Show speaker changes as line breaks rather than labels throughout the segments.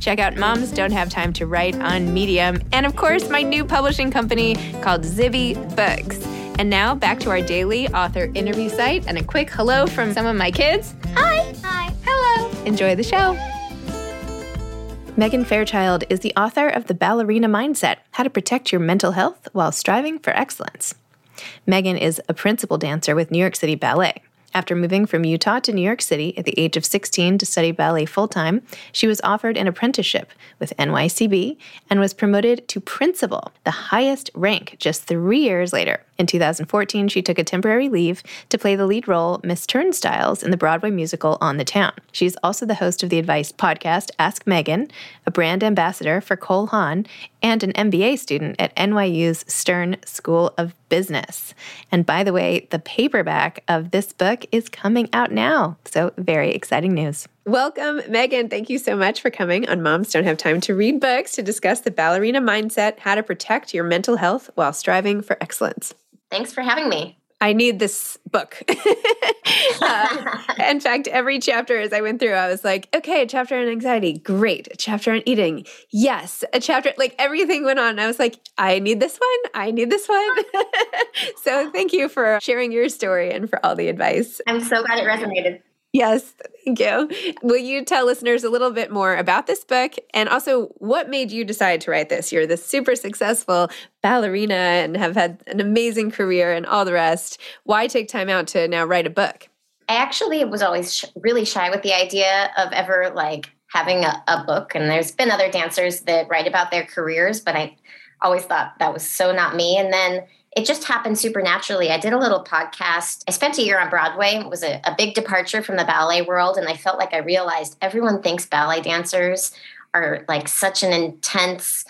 Check out Moms Don't Have Time to Write on Medium. And of course, my new publishing company called Zibby Books. And now back to our daily author interview site and a quick hello from some of my kids. Hi.
Hi.
Hello. Enjoy the show. Megan Fairchild is the author of The Ballerina Mindset How to Protect Your Mental Health While Striving for Excellence. Megan is a principal dancer with New York City Ballet. After moving from Utah to New York City at the age of 16 to study ballet full time, she was offered an apprenticeship with NYCB and was promoted to principal, the highest rank, just three years later. In 2014, she took a temporary leave to play the lead role, Miss Turnstiles, in the Broadway musical On the Town. She's also the host of the advice podcast Ask Megan, a brand ambassador for Cole Haan, and an MBA student at NYU's Stern School of Business. And by the way, the paperback of this book is coming out now. So, very exciting news. Welcome, Megan. Thank you so much for coming on Moms Don't Have Time to Read Books to discuss the ballerina mindset, how to protect your mental health while striving for excellence.
Thanks for having me.
I need this book. uh, in fact, every chapter as I went through, I was like, okay, a chapter on anxiety, great. A chapter on eating, yes. A chapter, like everything went on. I was like, I need this one. I need this one. so thank you for sharing your story and for all the advice.
I'm so glad it resonated.
Yes, thank you. Will you tell listeners a little bit more about this book and also what made you decide to write this? You're this super successful ballerina and have had an amazing career and all the rest. Why take time out to now write a book?
I actually was always sh- really shy with the idea of ever like having a, a book. And there's been other dancers that write about their careers, but I always thought that was so not me. And then it just happened supernaturally. I did a little podcast. I spent a year on Broadway. It was a, a big departure from the ballet world. And I felt like I realized everyone thinks ballet dancers are like such an intense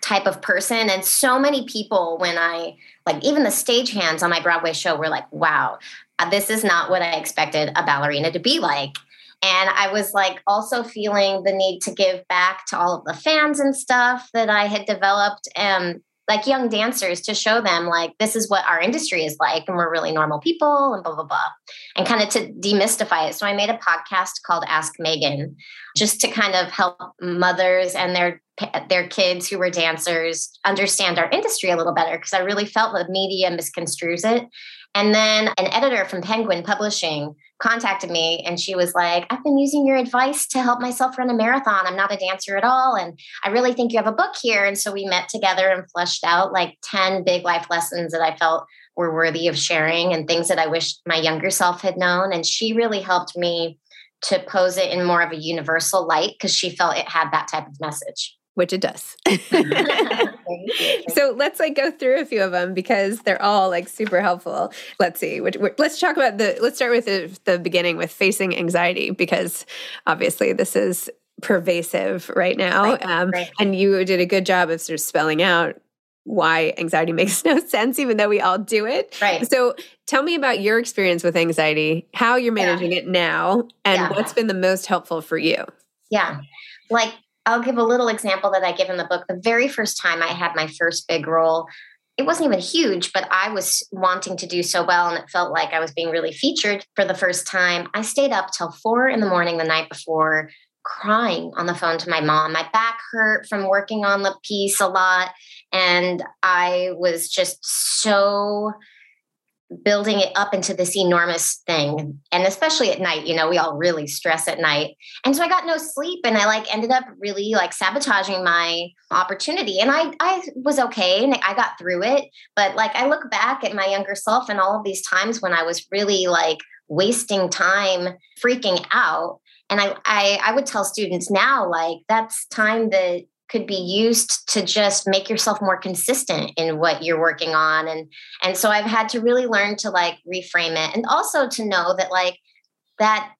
type of person. And so many people, when I like, even the stagehands on my Broadway show were like, wow, uh, this is not what I expected a ballerina to be like. And I was like also feeling the need to give back to all of the fans and stuff that I had developed. And like young dancers to show them like this is what our industry is like and we're really normal people and blah blah blah and kind of to demystify it. So i made a podcast called ask megan just to kind of help mothers and their their kids who were dancers understand our industry a little better because i really felt the media misconstrues it. And then an editor from penguin publishing contacted me and she was like, I've been using your advice to help myself run a marathon. I'm not a dancer at all. And I really think you have a book here. And so we met together and fleshed out like 10 big life lessons that I felt were worthy of sharing and things that I wish my younger self had known. And she really helped me to pose it in more of a universal light because she felt it had that type of message
which it does. so let's like go through a few of them because they're all like super helpful. Let's see. Which, let's talk about the. Let's start with the, the beginning with facing anxiety because obviously this is pervasive right now, right, um, right. and you did a good job of sort of spelling out why anxiety makes no sense, even though we all do it.
Right.
So tell me about your experience with anxiety, how you're managing yeah. it now, and yeah. what's been the most helpful for you.
Yeah. Like I'll give a little example that I give in the book. The very first time I had my first big role, it wasn't even huge, but I was wanting to do so well and it felt like I was being really featured for the first time. I stayed up till four in the morning the night before, crying on the phone to my mom. My back hurt from working on the piece a lot. And I was just so building it up into this enormous thing. And especially at night you know we all really stress at night. And so i got no sleep and i like ended up really like sabotaging my opportunity. And i i was okay and i got through it. But like i look back at my younger self and all of these times when i was really like wasting time freaking out. And I, I i would tell students now like that's time that could be used to just make yourself more consistent in what you're working on. And and so i've had to really learn to like reframe it. And also to know that like that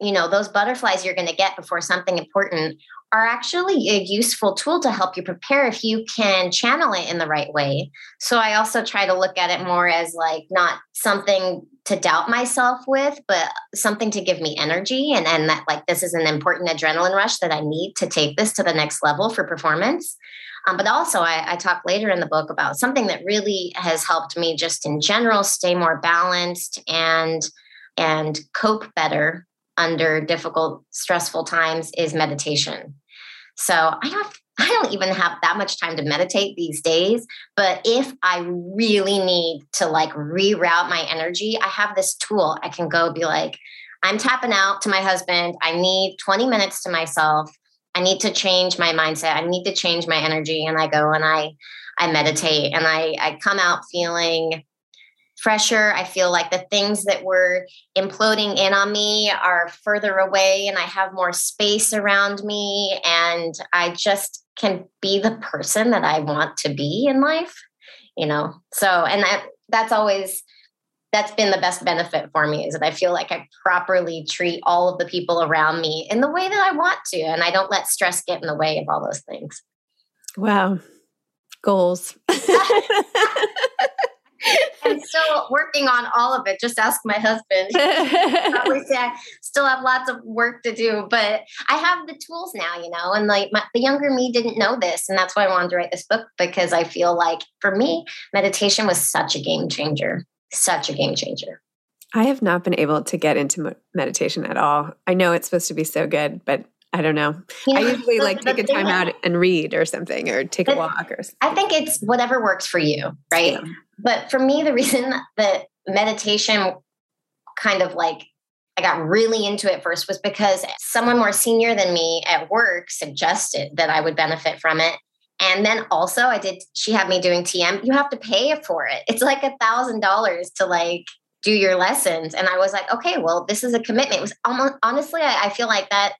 you know those butterflies you're going to get before something important are actually a useful tool to help you prepare if you can channel it in the right way so i also try to look at it more as like not something to doubt myself with, but something to give me energy and, and that like this is an important adrenaline rush that I need to take this to the next level for performance. Um, but also, I, I talk later in the book about something that really has helped me just in general stay more balanced and and cope better under difficult, stressful times is meditation. So I have I don't even have that much time to meditate these days. But if I really need to like reroute my energy, I have this tool. I can go be like, I'm tapping out to my husband. I need 20 minutes to myself. I need to change my mindset. I need to change my energy. And I go and I I meditate and I I come out feeling fresher. I feel like the things that were imploding in on me are further away and I have more space around me. And I just can be the person that I want to be in life, you know? So, and that, that's always, that's been the best benefit for me is that I feel like I properly treat all of the people around me in the way that I want to. And I don't let stress get in the way of all those things.
Wow. Goals.
I'm still working on all of it. Just ask my husband. Probably say I still have lots of work to do, but I have the tools now, you know. And like my, the younger me didn't know this, and that's why I wanted to write this book because I feel like for me, meditation was such a game changer, such a game changer.
I have not been able to get into meditation at all. I know it's supposed to be so good, but I don't know. Yeah, I usually like take a time out and read or something or take a walk or something.
I think it's whatever works for you, right? Yeah. But for me, the reason that meditation kind of like I got really into it first was because someone more senior than me at work suggested that I would benefit from it. And then also I did, she had me doing TM. You have to pay for it. It's like a thousand dollars to like do your lessons. And I was like, okay, well, this is a commitment. It was almost honestly, I, I feel like that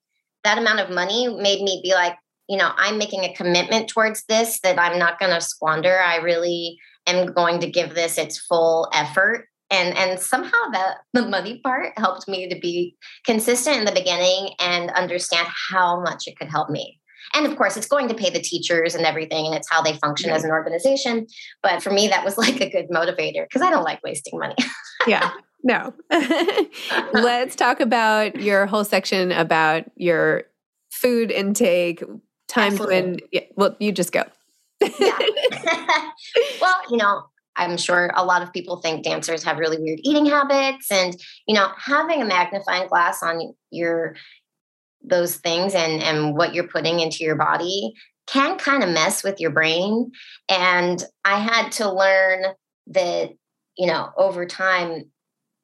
that amount of money made me be like, you know, I'm making a commitment towards this that I'm not going to squander. I really am going to give this its full effort. And, and somehow the, the money part helped me to be consistent in the beginning and understand how much it could help me. And of course, it's going to pay the teachers and everything, and it's how they function as an organization. But for me, that was like a good motivator because I don't like wasting money.
yeah. No. Let's talk about your whole section about your food intake, times Absolutely. when, yeah, well, you just go.
yeah. well, you know, I'm sure a lot of people think dancers have really weird eating habits and you know having a magnifying glass on your those things and and what you're putting into your body can kind of mess with your brain. And I had to learn that you know over time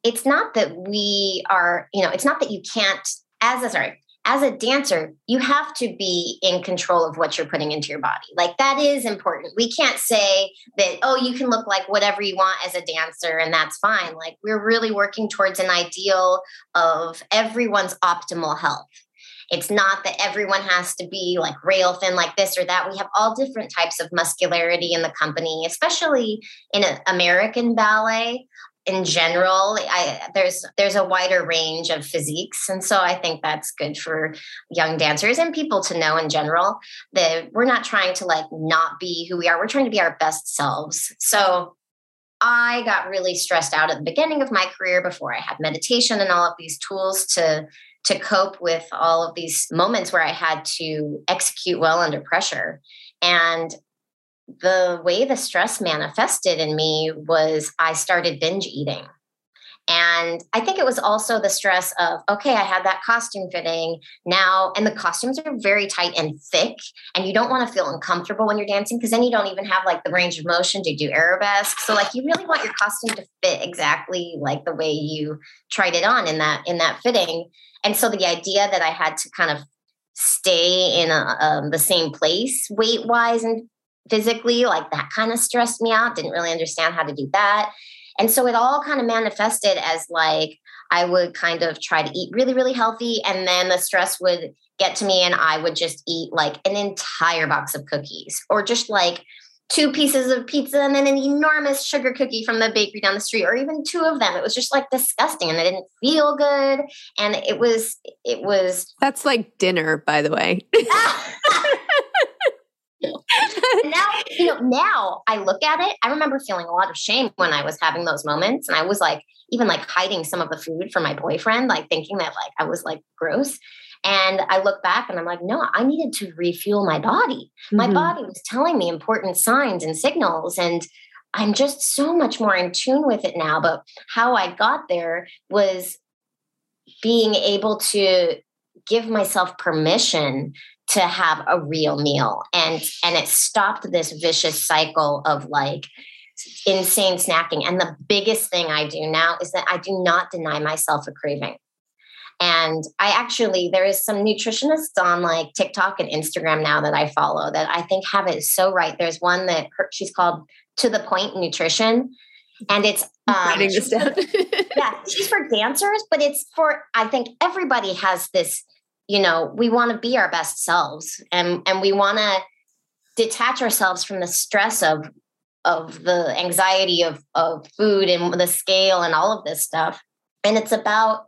it's not that we are you know it's not that you can't as a sorry as a dancer, you have to be in control of what you're putting into your body. Like that is important. We can't say that, oh, you can look like whatever you want as a dancer and that's fine. Like we're really working towards an ideal of everyone's optimal health. It's not that everyone has to be like rail thin like this or that. We have all different types of muscularity in the company, especially in American ballet in general I, there's there's a wider range of physiques. And so i think that's good for young dancers and people to know in general that we're not trying to like not be who we are. We're trying to be our best selves. So i got really stressed out at the beginning of my career before i had meditation and all of these tools to to cope with all of these moments where i had to execute well under pressure. And the way the stress manifested in me was I started binge eating. And I think it was also the stress of, okay, I had that costume fitting now, and the costumes are very tight and thick, and you don't want to feel uncomfortable when you're dancing because then you don't even have like the range of motion to do arabesque. So like you really want your costume to fit exactly like the way you tried it on in that in that fitting. And so the idea that I had to kind of stay in a, um, the same place weight wise and physically like that kind of stressed me out didn't really understand how to do that. And so it all kind of manifested as like i would kind of try to eat really really healthy and then the stress would get to me and i would just eat like an entire box of cookies or just like two pieces of pizza and then an enormous sugar cookie from the bakery down the street or even two of them. It was just like disgusting and it didn't feel good and it was it was
that's like dinner by the way
now, you know, now I look at it, I remember feeling a lot of shame when I was having those moments. And I was like, even like hiding some of the food from my boyfriend, like thinking that like I was like gross. And I look back and I'm like, no, I needed to refuel my body. Mm-hmm. My body was telling me important signs and signals. And I'm just so much more in tune with it now. But how I got there was being able to give myself permission to have a real meal. And and it stopped this vicious cycle of like insane snacking. And the biggest thing i do now is that i do not deny myself a craving. And i actually there is some nutritionists on like tiktok and instagram now that i follow that i think have it so right. There's one that her, she's called to the pointe nutrition. And it's um,
writing this down.
yeah she's for dancers but it's for i think everybody has this you know we want to be our best selves and and we want to detach ourselves from the stress of of the anxiety of of food and the scale and all of this stuff. And it's about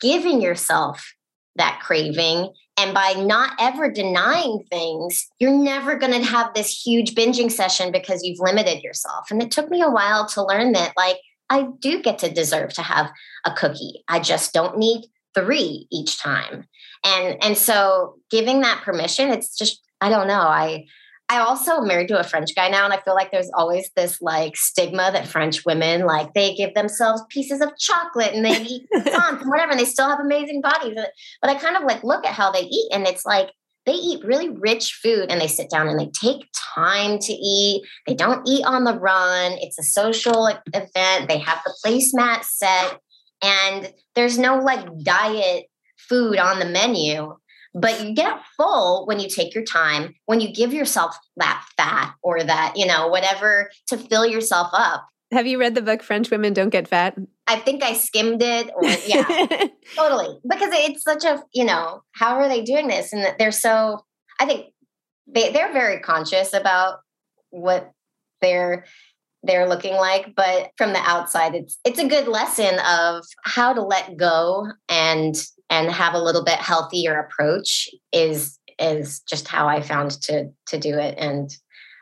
giving yourself that craving. And by not ever denying things you're never going to have this huge binging session because you've limited yourself. And it took me a while to learn that like i do get to deserve to have a cookie. I just don't need three each time and and so giving that permission it's just i don't know i i also married to a french guy now and i feel like there's always this like stigma that french women like they give themselves pieces of chocolate and they eat and whatever and they still have amazing bodies but i kind of like look at how they eat and it's like they eat really rich food and they sit down and they take time to eat. They don't eat on the run. It's a social event. They have the placemat set and there's no like diet food on the menu, but you get full when you take your time, when you give yourself that fat or that, you know, whatever to fill yourself up.
Have you read the book French Women Don't Get Fat?
I think I skimmed it or yeah. totally. Because it's such a, you know, how are they doing this? And they're so I think they they're very conscious about what they're they're looking like but from the outside it's it's a good lesson of how to let go and and have a little bit healthier approach is is just how I found to to do it and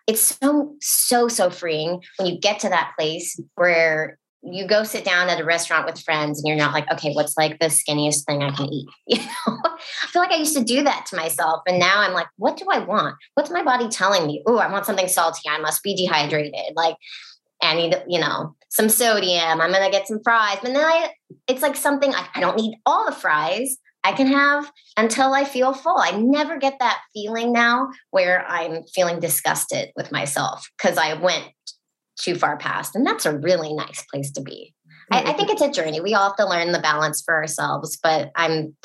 it's so so so freeing when you get to that place where you go sit down at a restaurant with friends and you're not like, okay, what's like the skinniest thing I can eat? You know, I feel like I used to do that to myself. And now I'm like, what do I want? What's my body telling me? Oh, I want something salty. I must be dehydrated. Like, I need, you know, some sodium. I'm going to get some fries. But then I, it's like something I, I don't need all the fries. I can have until I feel full. I never get that feeling now where I'm feeling disgusted with myself because I went too far past. And that's a really nice place to be. I, I, think it's a journey. We all have to learn the balance for ourselves, but I'm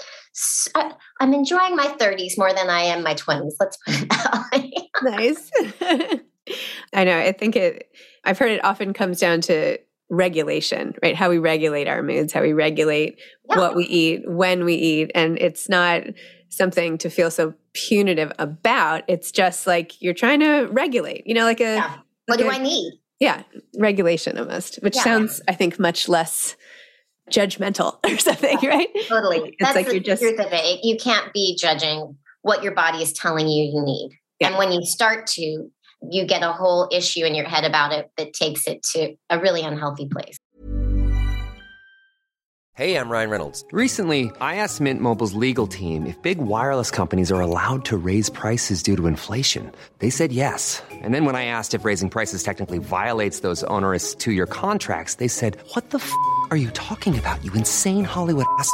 I, I'm enjoying my 30s more than I am my 20s. Let's put it that way.
nice. I know. I think it I've heard it often comes down to regulation, right? How we regulate our moods, how we regulate yeah. what we eat, when we eat. And it's not something to feel so punitive about. It's just like you're trying to regulate, you know, like a.
Yeah. What like do a, I need?
Yeah, regulation almost, which yeah. sounds, I think, much less judgmental or something, right?
Totally. It's That's like you're just truth of it. You can't be judging what your body is telling you you need. And when you start to, you get a whole issue in your head about it that takes it to a really unhealthy place.
Hey, I'm Ryan Reynolds. Recently, I asked Mint Mobile's legal team if big wireless companies are allowed to raise prices due to inflation. They said yes. And then when I asked if raising prices technically violates those onerous two year contracts, they said, What the f are you talking about, you insane Hollywood ass?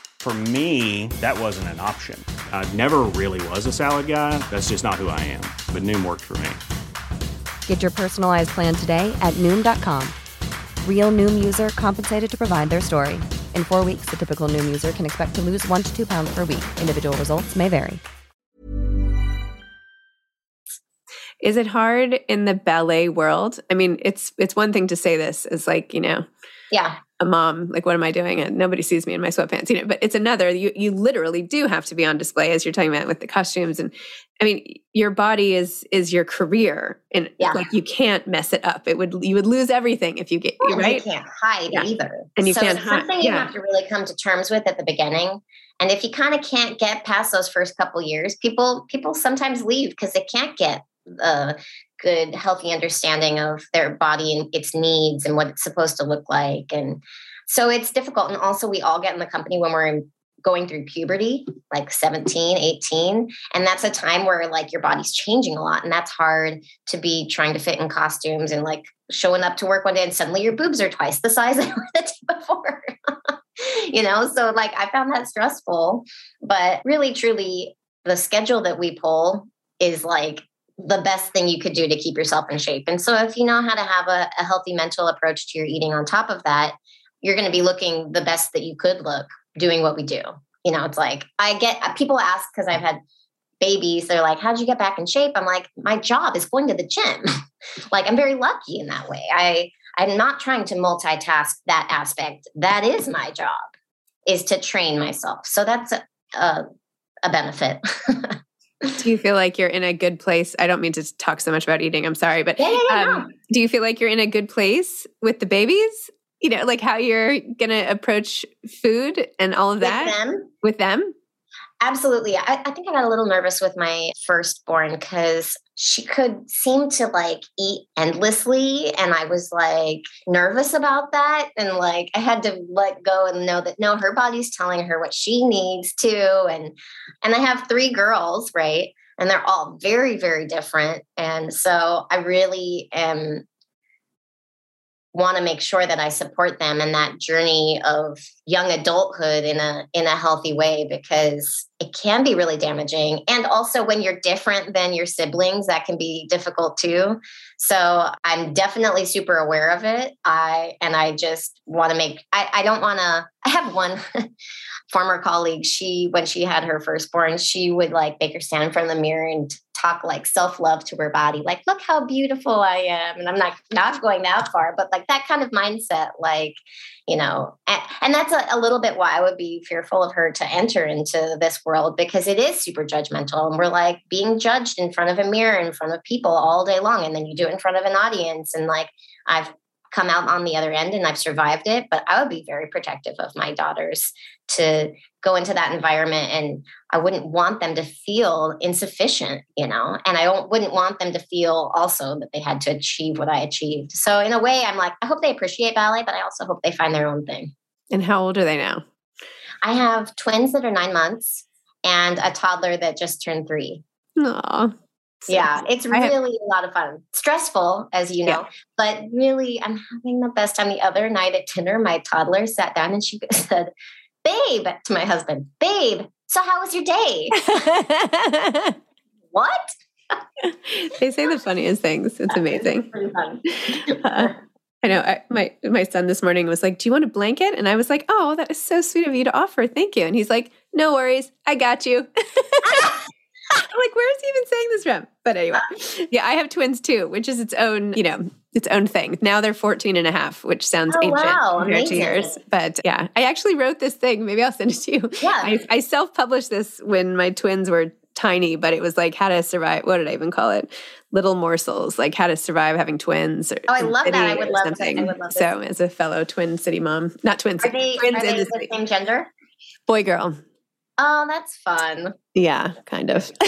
For me, that wasn't an option. I never really was a salad guy. That's just not who I am. But Noom worked for me.
Get your personalized plan today at Noom.com. Real Noom user compensated to provide their story. In four weeks, the typical Noom user can expect to lose one to two pounds per week. Individual results may vary.
Is it hard in the ballet world? I mean, it's it's one thing to say this as like, you know,
yeah
a mom like what am i doing? And nobody sees me in my sweatpants you know but it's another you you literally do have to be on display as you're talking about with the costumes. And i mean your body is is your career and yeah. like you can't mess it up. It would you would lose everything if you get oh,
well,
right
you can't hide yeah. either.
And you
so
can't
it's
hide
something you have to really come to terms with at the beginning. And if you kind of can't get past those first couple years people people sometimes leave because they can't get the good healthy understanding of their body and its needs and what it's supposed to look like. And so it's difficult. And also we all get in the company when we're in, going through puberty like 17 18 and that's a time where like your body's changing a lot. And that's hard to be trying to fit in costumes and like showing up to work one day and suddenly your boobs are twice the size they were the day before. You know so like i found that stressful. But really truly the schedule that we pull is like the best thing you could do to keep yourself in shape. And so, if you know how to have a, a healthy mental approach to your eating on top of that, you're going to be looking the best that you could look doing what we do. You know, it's like I get people ask because I've had babies, they're like, How'd you get back in shape? I'm like, My job is going to the gym. like, I'm very lucky in that way. I, I'm not trying to multitask that aspect. That is my job, is to train myself. So that's a, a, a benefit.
do you feel like you're in a good place? I don't mean to talk so much about eating. I'm sorry, but
yeah, yeah, yeah,
um, do you feel like you're in a good place with the babies? You know, like how you're going to approach food and all of that
with them.
With them?
Absolutely. I, I think I got a little nervous with my firstborn because she could seem to like eat endlessly. And I was like nervous about that. And like I had to let go and know that no, her body's telling her what she needs to. And and I have three girls, right? And they're all very, very different. And so I really am want to make sure that I support them in that journey of young adulthood in a in a healthy way because it can be really damaging and also when you're different than your siblings that can be difficult too. So I'm definitely super aware of it. I and I just want to make I, I don't want to I have one former colleague, she when she had her firstborn, she would like make her stand in front of the mirror and talk like self-love to her body, like, look how beautiful I am. And I'm not not going that far, but like that kind of mindset, like, you know, and, and that's a, a little bit why I would be fearful of her to enter into this world because it is super judgmental. And we're like being judged in front of a mirror, in front of people all day long. And then you do it in front of an audience. And like I've come out on the other end and I've survived it, but I would be very protective of my daughters to go into that environment and I wouldn't want them to feel insufficient, you know, and I don't wouldn't want them to feel also that they had to achieve what I achieved. So in a way I'm like I hope they appreciate ballet, but I also hope they find their own thing.
And how old are they now?
I have twins that are 9 months and a toddler that just turned 3.
Aw,
yeah, it's
I have-
really a lot of fun. Stressful, as you know, but really, I'm having the best time. The other night at dinner, my toddler sat down and she said, Babe, to my husband, Babe, so how was your day? what?
they say the funniest things. It's amazing. Uh, I know. I, my my son this morning was like, "Do you want a blanket?" And I was like, "Oh, that is so sweet of you to offer. Thank you." And he's like, "No worries, I got you." Like, "Where is he even saying this from?" But anyway, yeah, I have twins too, which is its own, you know, its own thing. Now they're 14 and a half, which sounds
Oh,
ancient
wow,
compared to yours. But yeah, I actually wrote this thing. Maybe I'll send it to you.
Yeah.
I, I self-published this when my twins were tiny, but it was like how to survive. What did I even call it? Little morsels, like how to survive having twins. Or
Oh, I love that. I would love to- I
something.
would love
So, as a fellow Twin City mom, not Twin
Are
City,
they,
twins
are
in
they
the
the same gender?
boy girl.
Oh, that's fun.
Yeah, kind of.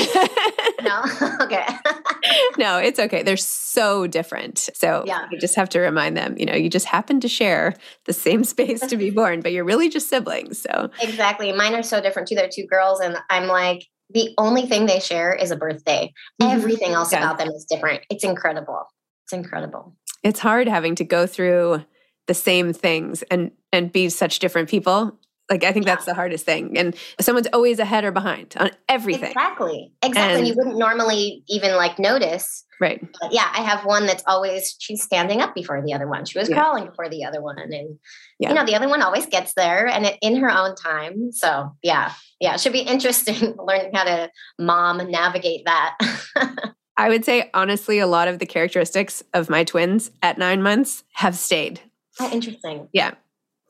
No? okay.
no, it's okay. They're so different. So
Yeah.
you just have to remind them, you know, you just happen to share the same space to be born, but you're really just siblings. So
exactly. Mine are so different too. They're two girls, and I'm like, the only thing they share is a birthday.
Mhm.
Everything else
Yeah.
about them is different. It's incredible. It's incredible.
it's hard having to go through the same things and and be such different people. Like I think that's the hardest thing. And someone's always ahead or behind on everything.
Exactly. Exactly.
And-
you wouldn't normally even like notice.
Right.
But yeah, I have one that's always she's standing up before the other one. She was
Yeah.
crawling before the other one, and
Yeah.
you know the other one always gets there and it, in her own time. So yeah, yeah, it should be interesting learning how to mom navigate that.
I would say honestly, a lot of the characteristics of my twins at nine months have stayed.
oh, interesting.
Yeah.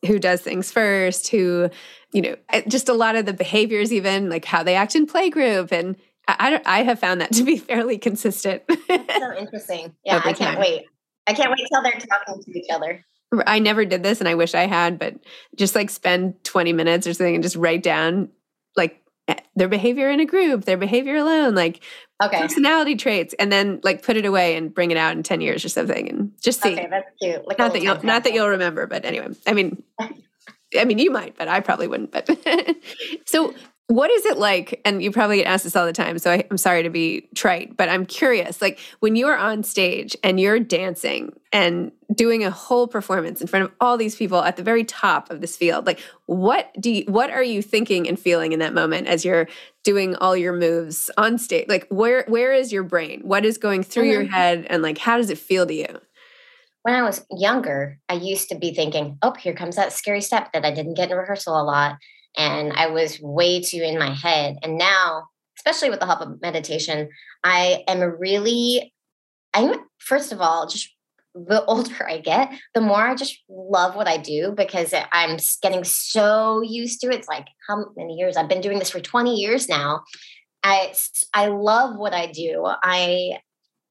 Who does things first, who, you know, eh, just a lot of the behaviors, even like how they act in playgroup. And I, I, I have found that to be fairly consistent.
So interesting. Yeah, I can't
time.
wait. I can't wait till they're talking to each other.
I never did this and I wish I had, but just like spend 20 minutes or something and just write down like eh, their behavior in a group, their behavior alone, like
Okay.
personality traits, and then like put it away and bring it out in 10 years or something and just see.
Okay, that's cute. Like
not that you'll not that you'll remember, but anyway, I mean, I mean, you might, but I probably wouldn't. But so, what is it like? And you probably get asked this all the time, so I, I'm sorry to be trite, but I'm curious. Like when you are on stage and you're dancing and doing a whole performance in front of all these people at the very top of this field, like what do you, what are you thinking and feeling in that moment as you're doing all your moves on stage? Like where where is your brain? What is going through your
Mhm.
head, and like how does it feel to you?
when I was younger, I used to be thinking, oh, here comes that scary step that I didn't get in rehearsal a lot. And I was way too in my head. And now, especially with the help of meditation, I am really, I'm, first of all, just the older I get, the more I just love what I do because I'm getting so used to it. It's like how many years? I've been doing this for 20 years now. I I love what I do. I,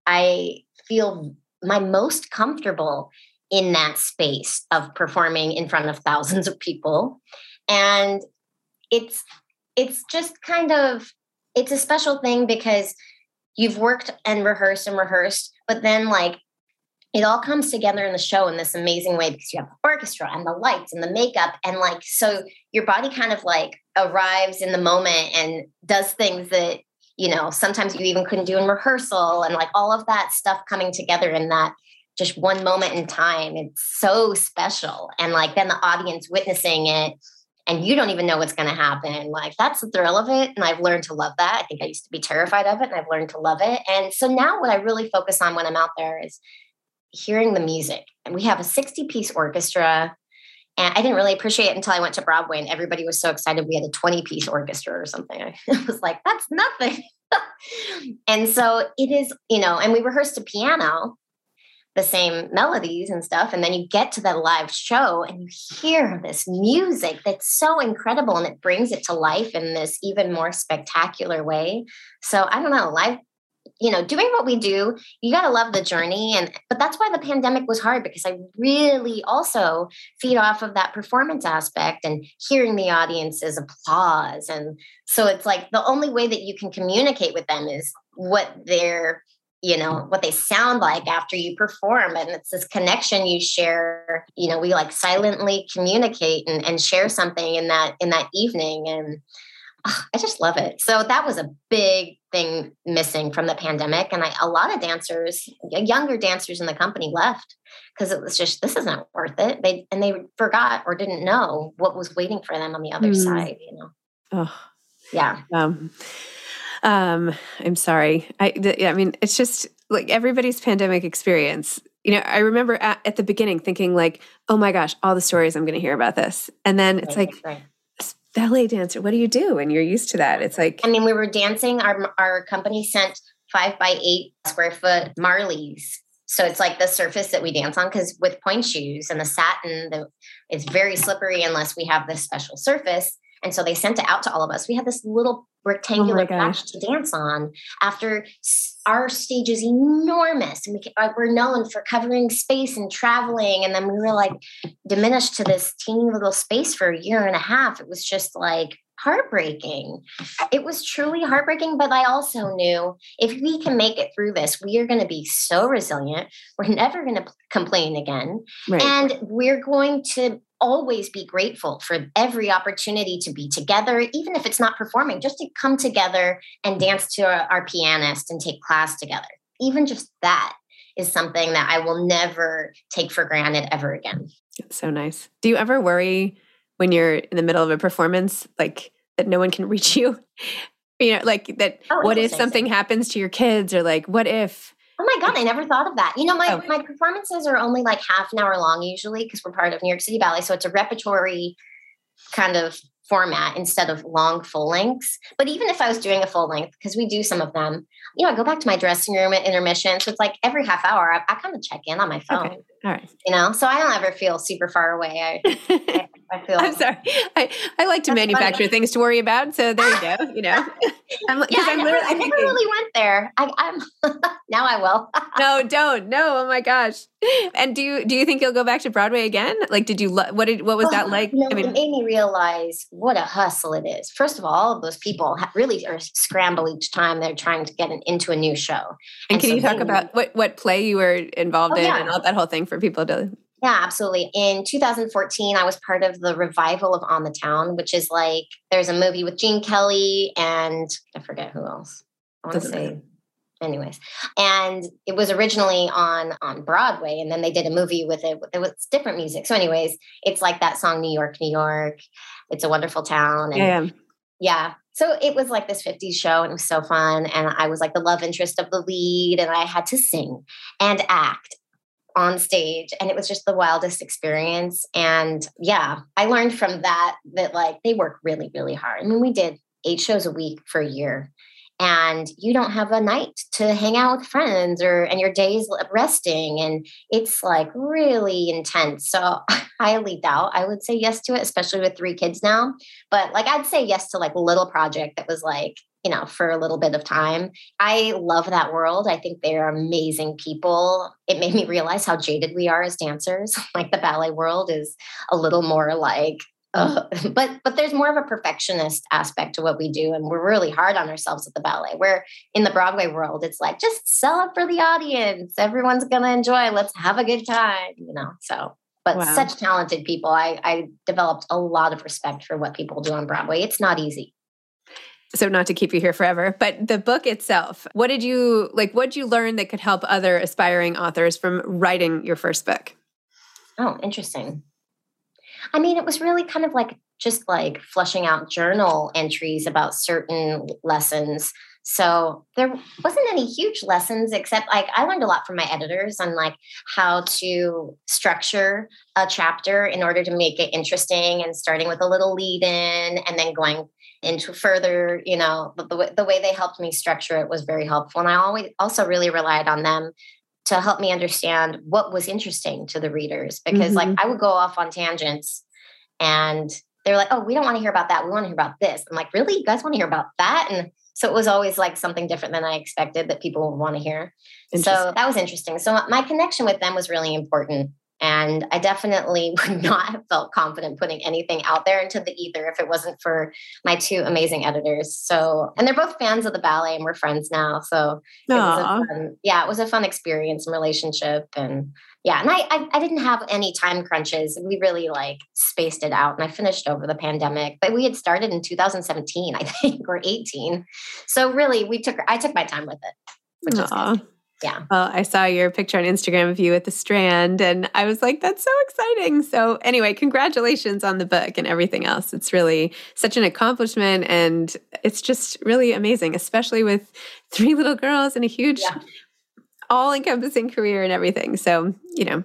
I feel my most comfortable in that space of performing in front of thousands of people and it's it's just kind of it's a special thing because you've worked and rehearsed and rehearsed but then like it all comes together in the show in this amazing way because you have the orchestra and the lights and the makeup and like so your body kind of like arrives in the moment and does things that you know sometimes you even couldn't do in rehearsal and like all of that stuff coming together in that just one moment in time. It's so special. And like then the audience witnessing it and you don't even know what's going to happen. Like that's the thrill of it. And I've learned to love that. I think I used to be terrified of it and I've learned to love it. And so now what I really focus on when I'm out there is hearing the music. And we have a 60 piece orchestra. And I didn't really appreciate it until I went to Broadway and everybody was so excited we had a 20 piece orchestra or something. I was like, that's nothing. and so it is, you know, and we rehearsed a piano the same melodies and stuff. And then you get to the live show and you hear this music that's so incredible and it brings it to life in this even more spectacular way. So I don't know, live, you know, doing what we do, you got to love the journey. And, but that's why the pandemic was hard because I really also feed off of that performance aspect and hearing the audience's applause. And so it's like the only way that you can communicate with them is what they're you know what they sound like after you perform. And it's this connection you share you know we like silently communicate and, and share something in that in that evening. And oh, i just love it. So that was a big thing missing from the pandemic. And I, a lot of dancers younger dancers in the company left because it was just this isn't worth it. They and they forgot or didn't know what was waiting for them on the other mm. side you know? Oh yeah. Um
um, I'm sorry. I, th- I mean, it's just like everybody's pandemic experience. You know, I remember at, at, the beginning thinking like, "Oh my gosh, all the stories I'm going to hear about this," and then it's right, like, right. ballet dancer. What do you do? And you're used to that. It's like,
I mean, we were dancing. Our our company sent five by eight square foot Marleys. So it's like the surface that we dance on because with pointe shoes and the satin, the, it's very slippery unless we have this special surface. And so they sent it out to all of us. We had this little rectangular oh patch to dance on after our stage is enormous and we, we're known for covering space and traveling. And then we were like diminished to this teeny little space for a year and a half. It was just like heartbreaking. It was truly heartbreaking but i also knew if we can make it through this we are going to be so resilient. We're never going to complain again. Right. and we're going to always be grateful for every opportunity to be together, even if it's not performing, just to come together and dance to our, our pianist and take class together. Even just that is something that I will never take for granted ever again.
It's so nice. Do you ever worry when you're in the middle of a performance, like that no one can reach you? You know, like that, oh, what if something happens to your kids or like, what if
Oh my God, I never thought of that. You know, my, oh. my performances are only like half an hour long usually because we're part of New York City Ballet. So it's a repertory kind of format instead of long full lengths. But even if I was doing a full length, because we do some of them, you know, I go back to my dressing room at intermission. So it's like every half hour, I, I kind of check in on my phone. Okay. All right. You know, so I don't ever feel super far away. I, I, I feel.
I'm sorry. I, I like to manufacture funny. things to worry about. So there you go. You know,
I'm, yeah, I, never, I never really went there. I, am now I will.
no, don't. No. Oh my gosh. And do you do you think you'll go back to Broadway again? Like, did you what did what was that like?
I mean, it made me realize what a hustle it is. First of all, all of those people really are scramble each time they're trying to get an, into a new show. And,
and can so you talk about what what play you were involved oh, in yeah. and all that whole thing for people to
yeah, absolutely. In 2014, I was part of the revival of On the Town, which is like there's a movie with Gene Kelly and I forget who else. I want to say anyways and it was originally on on broadway and then they did a movie with it it was different music so anyways it's like that song new york new york it's a wonderful town and yeah, yeah. so it was like this 50s show and it was so fun and i was like the love interest of the lead and i had to sing and act on stage and it was just the wildest experience. And yeah i learned from that that like they work really really hard. I mean we did eight shows a week for a year and you don't have a night to hang out with friends or and your days resting and it's like really intense. So i highly doubt i would say yes to it especially with three kids now. But like i'd say yes to like a little project that was like you know for a little bit of time. I love that world. I think they're amazing people. It made me realize how jaded we are as dancers. Like the ballet world is a little more like uh, but but there's more of a perfectionist aspect to what we do and we're really hard on ourselves at the ballet. Where in the broadway world it's like just sell it for the audience. Everyone's gonna enjoy. Let's have a good time you know so. But wow. such talented people. I, I developed a lot of respect for what people do on broadway. It's not easy
so not to keep you here forever, but the book itself, what did you like what did you learn that could help other aspiring authors from writing your first book?
Oh, interesting. I mean, it was really kind of like just like flushing out journal entries about certain lessons. So there wasn't any huge lessons except like I learned a lot from my editors on like how to structure a chapter in order to make it interesting and starting with a little lead in and then going into further, you know, the, the, the way they helped me structure it was very helpful. And I always also really relied on them to help me understand what was interesting to the readers because mm-hmm. like I would go off on tangents and they're like, oh, we don't want to hear about that. We want to hear about this. I'm like, really? You guys want to hear about that? And so it was always like something different than I expected that people would want to hear. So that was interesting. So my connection with them was really important. And I definitely would not have felt confident putting anything out there into the ether if it wasn't for my two amazing editors. So, and they're both fans of the ballet and we're friends now. So, it fun, yeah, it was a fun experience and relationship. And yeah, and I, I, I didn't have any time crunches. We really like spaced it out, and I finished over the pandemic. But we had started in 2017, I think, or 18. So really, we took I took my time with it, which Aww. is. Yeah.
Well, I saw your picture on Instagram of you at the Strand, and I was like, that's so exciting. So, anyway, congratulations on the book and everything else. It's really such an accomplishment, and it's just really amazing, especially with three little girls and a huge yeah all encompassing career and everything. So, you know,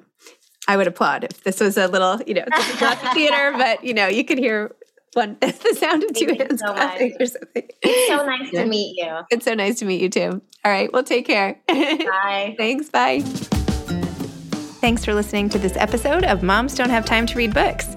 I would applaud if this was a little, you know, this is not the theater, but you know, you could hear one the sound of two hands so
or something. It's so nice yeah. to meet you.
It's so nice to meet you too. All right. Well, take care.
Bye.
Thanks. Bye. Thanks for listening to this episode of Moms Don't Have Time to Read Books.